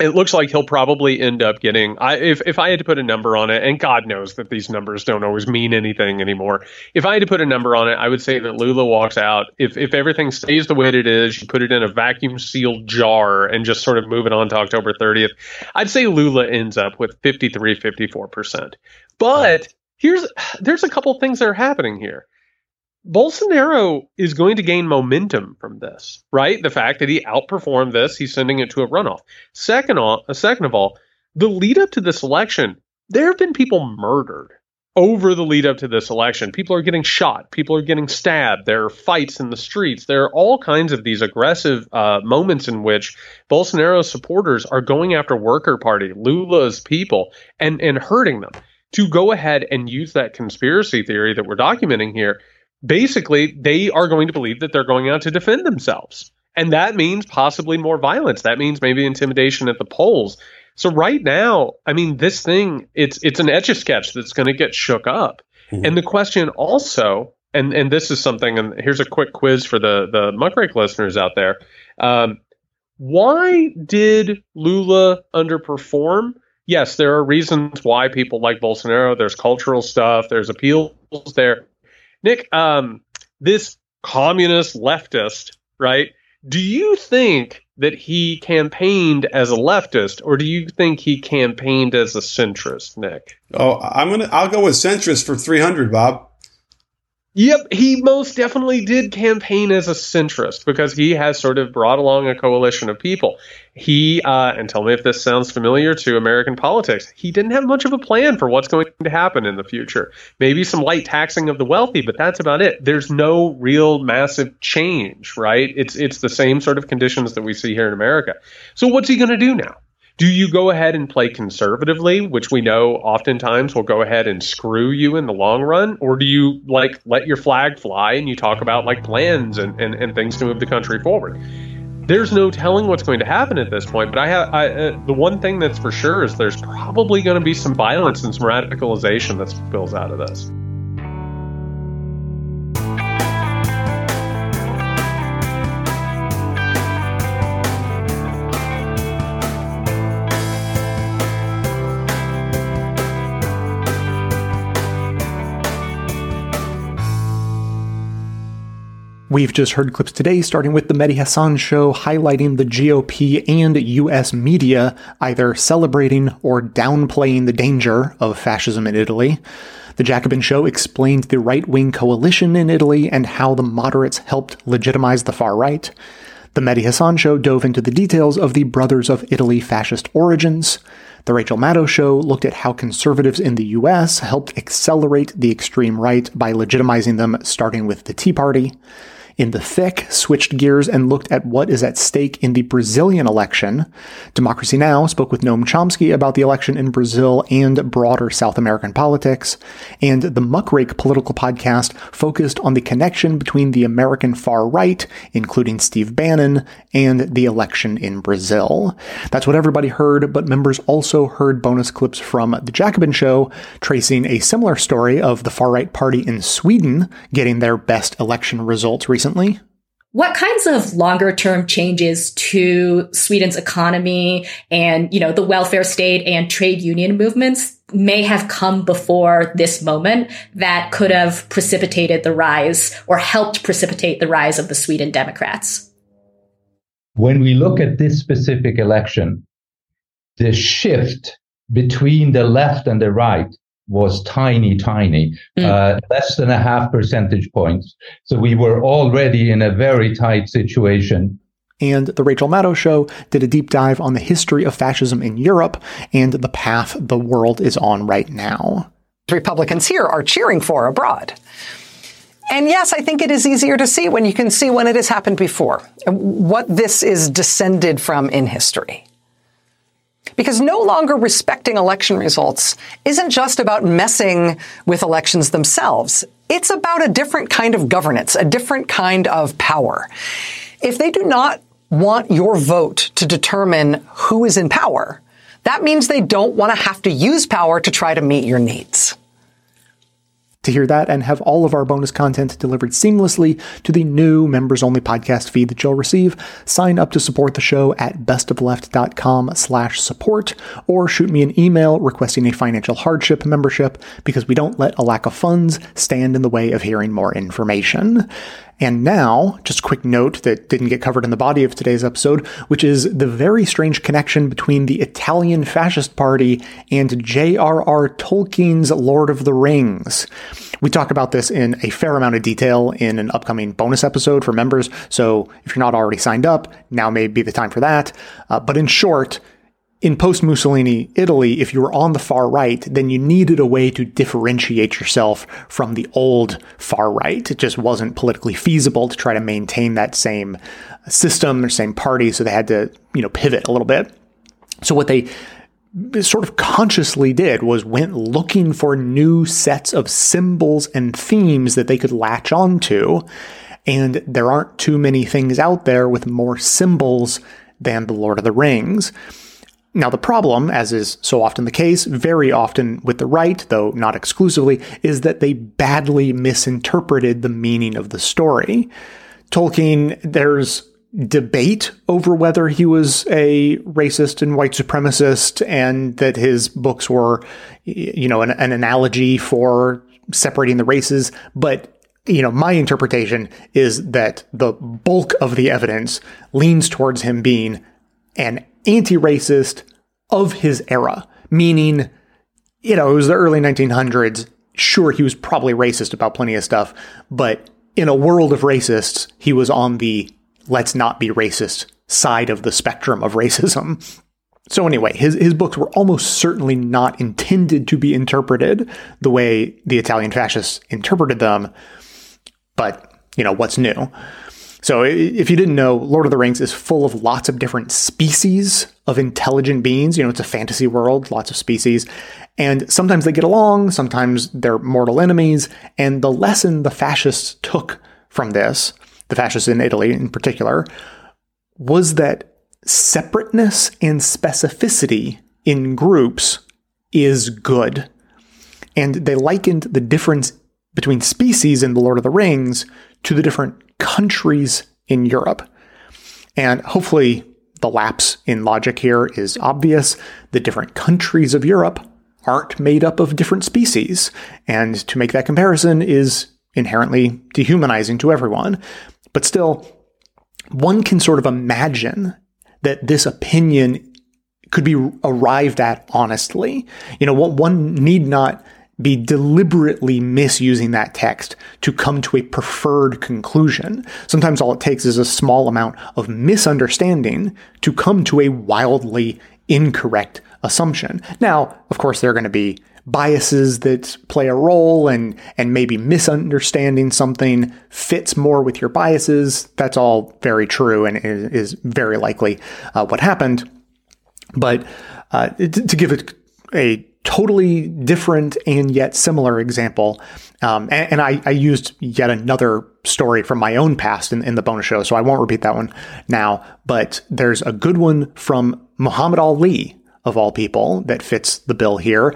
Speaker 15: It looks like he'll probably end up getting. I, if if I had to put a number on it, and God knows that these numbers don't always mean anything anymore. If I had to put a number on it, I would say that Lula walks out. If if everything stays the way it is, you put it in a vacuum sealed jar and just sort of move it on to October 30th. I'd say Lula ends up with 53, 54 percent. But here's *sighs* there's a couple things that are happening here. Bolsonaro is going to gain momentum from this, right? The fact that he outperformed this, he's sending it to a runoff. Second, uh, second of all, the lead up to this election, there have been people murdered over the lead up to this election. People are getting shot. People are getting stabbed. There are fights in the streets. There are all kinds of these aggressive uh, moments in which Bolsonaro's supporters are going after Worker Party, Lula's people, and and hurting them. To go ahead and use that conspiracy theory that we're documenting here basically they are going to believe that they're going out to defend themselves. And that means possibly more violence. That means maybe intimidation at the polls. So right now, I mean, this thing, it's it's an etch a sketch that's going to get shook up. Mm-hmm. And the question also, and and this is something, and here's a quick quiz for the the muckrake listeners out there. Um, why did Lula underperform? Yes, there are reasons why people like Bolsonaro. There's cultural stuff. There's appeals there. Nick, um, this communist leftist, right? Do you think that he campaigned as a leftist, or do you think he campaigned as a centrist, Nick?
Speaker 16: Oh, I'm gonna. I'll go with centrist for 300, Bob.
Speaker 15: Yep, he most definitely did campaign as a centrist because he has sort of brought along a coalition of people. He, uh, and tell me if this sounds familiar to American politics, he didn't have much of a plan for what's going to happen in the future. Maybe some light taxing of the wealthy, but that's about it. There's no real massive change, right? It's it's the same sort of conditions that we see here in America. So what's he going to do now? Do you go ahead and play conservatively, which we know oftentimes will go ahead and screw you in the long run? Or do you like let your flag fly and you talk about like plans and, and, and things to move the country forward? There's no telling what's going to happen at this point, but I have I, uh, the one thing that's for sure is there's probably going to be some violence and some radicalization that spills out of this.
Speaker 1: We've just heard clips today, starting with the Mehdi Hasan show, highlighting the GOP and US media either celebrating or downplaying the danger of fascism in Italy. The Jacobin show explained the right wing coalition in Italy and how the moderates helped legitimize the far right. The Mehdi Hasan show dove into the details of the Brothers of Italy fascist origins. The Rachel Maddow show looked at how conservatives in the US helped accelerate the extreme right by legitimizing them, starting with the Tea Party. In the thick, switched gears and looked at what is at stake in the Brazilian election. Democracy Now! spoke with Noam Chomsky about the election in Brazil and broader South American politics. And the Muckrake political podcast focused on the connection between the American far right, including Steve Bannon, and the election in Brazil. That's what everybody heard, but members also heard bonus clips from The Jacobin Show, tracing a similar story of the far right party in Sweden getting their best election results recently.
Speaker 4: What kinds of longer term changes to Sweden's economy and, you know, the welfare state and trade union movements may have come before this moment that could have precipitated the rise or helped precipitate the rise of the Sweden Democrats?
Speaker 19: When we look at this specific election, the shift between the left and the right was tiny, tiny, mm. uh, less than a half percentage points. So we were already in a very tight situation.
Speaker 1: And the Rachel Maddow Show did a deep dive on the history of fascism in Europe and the path the world is on right now.
Speaker 9: Republicans here are cheering for abroad. And yes, I think it is easier to see when you can see when it has happened before, what this is descended from in history. Because no longer respecting election results isn't just about messing with elections themselves. It's about a different kind of governance, a different kind of power. If they do not want your vote to determine who is in power, that means they don't want to have to use power to try to meet your needs.
Speaker 1: To hear that and have all of our bonus content delivered seamlessly to the new members only podcast feed that you'll receive, sign up to support the show at bestofleft.com slash support or shoot me an email requesting a financial hardship membership because we don't let a lack of funds stand in the way of hearing more information. And now, just a quick note that didn't get covered in the body of today's episode, which is the very strange connection between the Italian Fascist Party and J.R.R. Tolkien's Lord of the Rings. We talk about this in a fair amount of detail in an upcoming bonus episode for members, so if you're not already signed up, now may be the time for that. Uh, but in short, in post Mussolini Italy, if you were on the far right, then you needed a way to differentiate yourself from the old far right. It just wasn't politically feasible to try to maintain that same system or same party, so they had to, you know, pivot a little bit. So what they sort of consciously did was went looking for new sets of symbols and themes that they could latch onto. And there aren't too many things out there with more symbols than the Lord of the Rings. Now, the problem, as is so often the case, very often with the right, though not exclusively, is that they badly misinterpreted the meaning of the story. Tolkien, there's debate over whether he was a racist and white supremacist and that his books were, you know, an, an analogy for separating the races. But you know, my interpretation is that the bulk of the evidence leans towards him being an anti-racist of his era, meaning, you know, it was the early 1900s. Sure, he was probably racist about plenty of stuff, but in a world of racists, he was on the let's not be racist side of the spectrum of *laughs* racism. So anyway, his his books were almost certainly not intended to be interpreted the way the Italian fascists interpreted them. But, you know, what's new? So, if you didn't know, Lord of the Rings is full of lots of different species of intelligent beings. You know, it's a fantasy world, lots of species. And sometimes they get along, sometimes they're mortal enemies. And the lesson the fascists took from this, the fascists in Italy in particular, was that separateness and specificity in groups is good. And they likened the difference between species in The Lord of the Rings to the different countries in Europe. And hopefully, the lapse in logic here is obvious. The different countries of Europe aren't made up of different species. And to make that comparison is inherently dehumanizing to everyone. But still, one can sort of imagine that this opinion could be arrived at honestly. You know, one need not be deliberately misusing that text to come to a preferred conclusion. Sometimes all it takes is a small amount of misunderstanding to come to a wildly incorrect assumption. Now, of course, there are going to be biases that play a role and and maybe misunderstanding something fits more with your biases. That's all very true and is, very likely uh, what happened. But uh, to give it a totally different and yet similar example. Um, and, and I, I, used yet another story from my own past in, in, the bonus show, so I won't repeat that one now. But there's a good one from Muhammad Ali, of all people, that fits the bill here.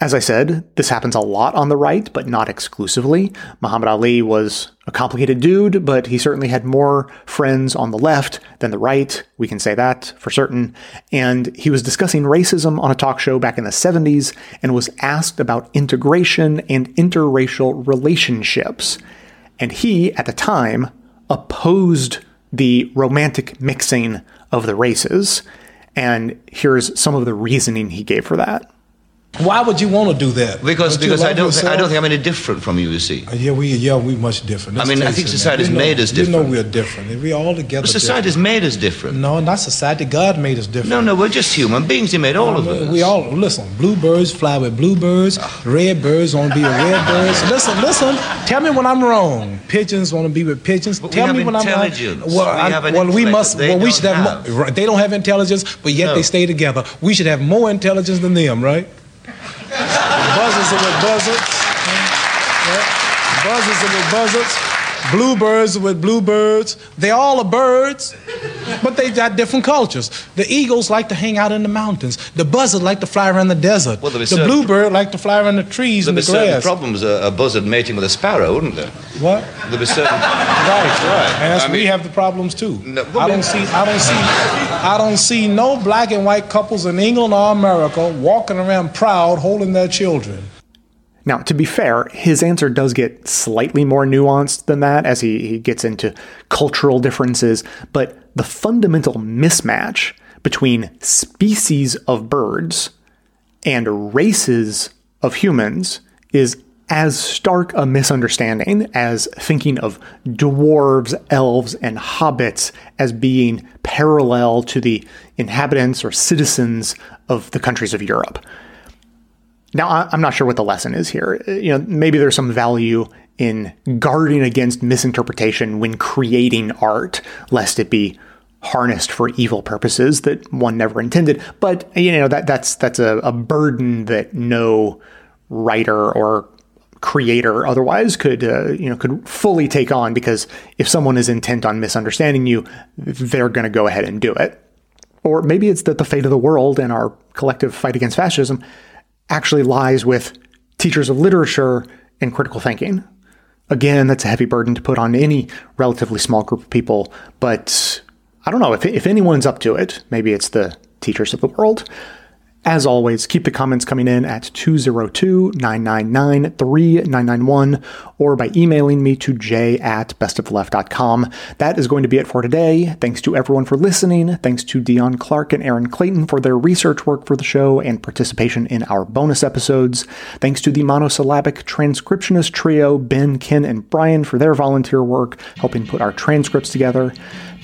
Speaker 1: As I said, this happens a lot on the right, but not exclusively. Muhammad Ali was a complicated dude, but he certainly had more friends on the left than the right. We can say that for certain. And he was discussing racism on a talk show back in the 70s and was asked about integration and interracial relationships. And he, at the time, opposed the romantic mixing of the races. And here's some of the reasoning he gave for that.
Speaker 20: Why would you want to do that?
Speaker 21: Because because I don't th- I don't think I'm any different from you. You see.
Speaker 20: Uh, yeah, we yeah we much different.
Speaker 21: Let's I mean, I think society's made us different.
Speaker 20: You know we're different. We're all together.
Speaker 21: But society's
Speaker 20: different.
Speaker 21: made us different.
Speaker 20: No, not society. God made us different.
Speaker 21: No, no, we're just human beings. He made all of us.
Speaker 20: We all listen. Bluebirds fly with bluebirds. Red birds want to be with red birds. *laughs* Listen, listen. Tell me when I'm wrong. Pigeons want to be with pigeons.
Speaker 21: But
Speaker 20: Tell
Speaker 21: me
Speaker 20: when
Speaker 21: I'm
Speaker 20: wrong.
Speaker 21: Well, we I,
Speaker 20: well, we must.
Speaker 21: Well,
Speaker 20: we should
Speaker 21: have.
Speaker 20: have. More, they don't have intelligence, but yet
Speaker 21: no.
Speaker 20: they stay together. We should have more intelligence than them, right? Buzzards with buzzards. Yeah. Buzzards with buzzards. Bluebirds with bluebirds. They all are birds, but they got different cultures. The eagles like to hang out in the mountains. The buzzard like to fly around the desert.
Speaker 21: Well,
Speaker 20: the bluebird like to fly around the trees and the
Speaker 21: grass.
Speaker 20: There'd
Speaker 21: be problems a, a, buzzard mating with a sparrow, wouldn't there?
Speaker 20: What?
Speaker 21: There'd be certain. *laughs*
Speaker 20: right, right. And I we have the problems too. No, I don't see. I don't see. I don't see no black and white couples in England or America walking around proud holding their children.
Speaker 1: Now, to be fair, his answer does get slightly more nuanced than that as he, he gets into cultural differences, but the fundamental mismatch between species of birds and races of humans is as stark a misunderstanding as thinking of dwarves, elves, and hobbits as being parallel to the inhabitants or citizens of the countries of Europe. Now, I'm not sure what the lesson is here. You know, maybe there's some value in guarding against misinterpretation when creating art, lest it be harnessed for evil purposes that one never intended. But you know that that's that's a, a burden that no writer or creator otherwise could uh, you know could fully take on because if someone is intent on misunderstanding you, they're going to go ahead and do it. Or maybe it's that the fate of the world and our collective fight against fascism actually lies with teachers of literature and critical thinking. Again, that's a heavy burden to put on any relatively small group of people, but I don't know if, if anyone's up to it. Maybe it's the teachers of the world. As always, keep the comments coming in at 202 999 3991 or by emailing me to j at bestoftheleft.com. That is going to be it for today. Thanks to everyone for listening. Thanks to Dion Clark and Aaron Clayton for their research work for the show and participation in our bonus episodes. Thanks to the monosyllabic transcriptionist trio, Ben, Ken, and Brian, for their volunteer work helping put our transcripts together.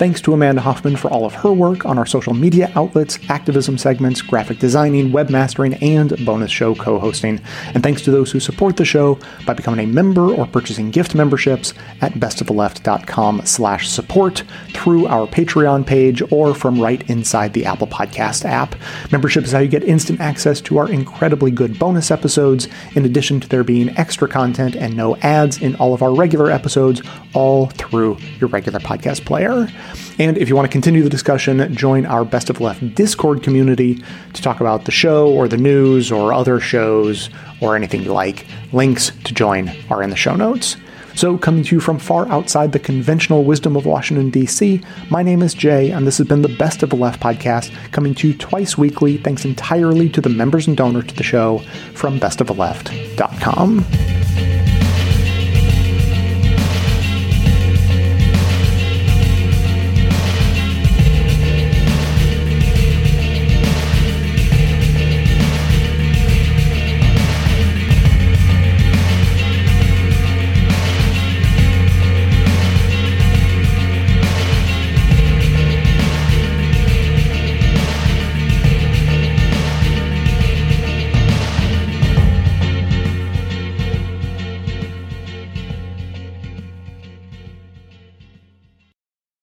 Speaker 1: Thanks to Amanda Hoffman for all of her work on our social media outlets, activism segments, graphic designing, webmastering, and bonus show co hosting. And thanks to those who support the show by becoming a member or purchasing gift memberships at bestoftheleft.com slash support through our Patreon page or from right inside the Apple Podcast app. Membership is how you get instant access to our incredibly good bonus episodes, in addition to there being extra content and no ads in all of our regular episodes, all through your regular podcast player. And if you want to continue the discussion, join our Best of Left Discord community to talk about the show or the news or other shows or anything you like. Links to join are in the show notes. So, coming to you from far outside the conventional wisdom of Washington, D.C., my name is Jay, and this has been the Best of the Left podcast, coming to you twice weekly, thanks entirely to the members and donors to the show from bestoftheleft.com.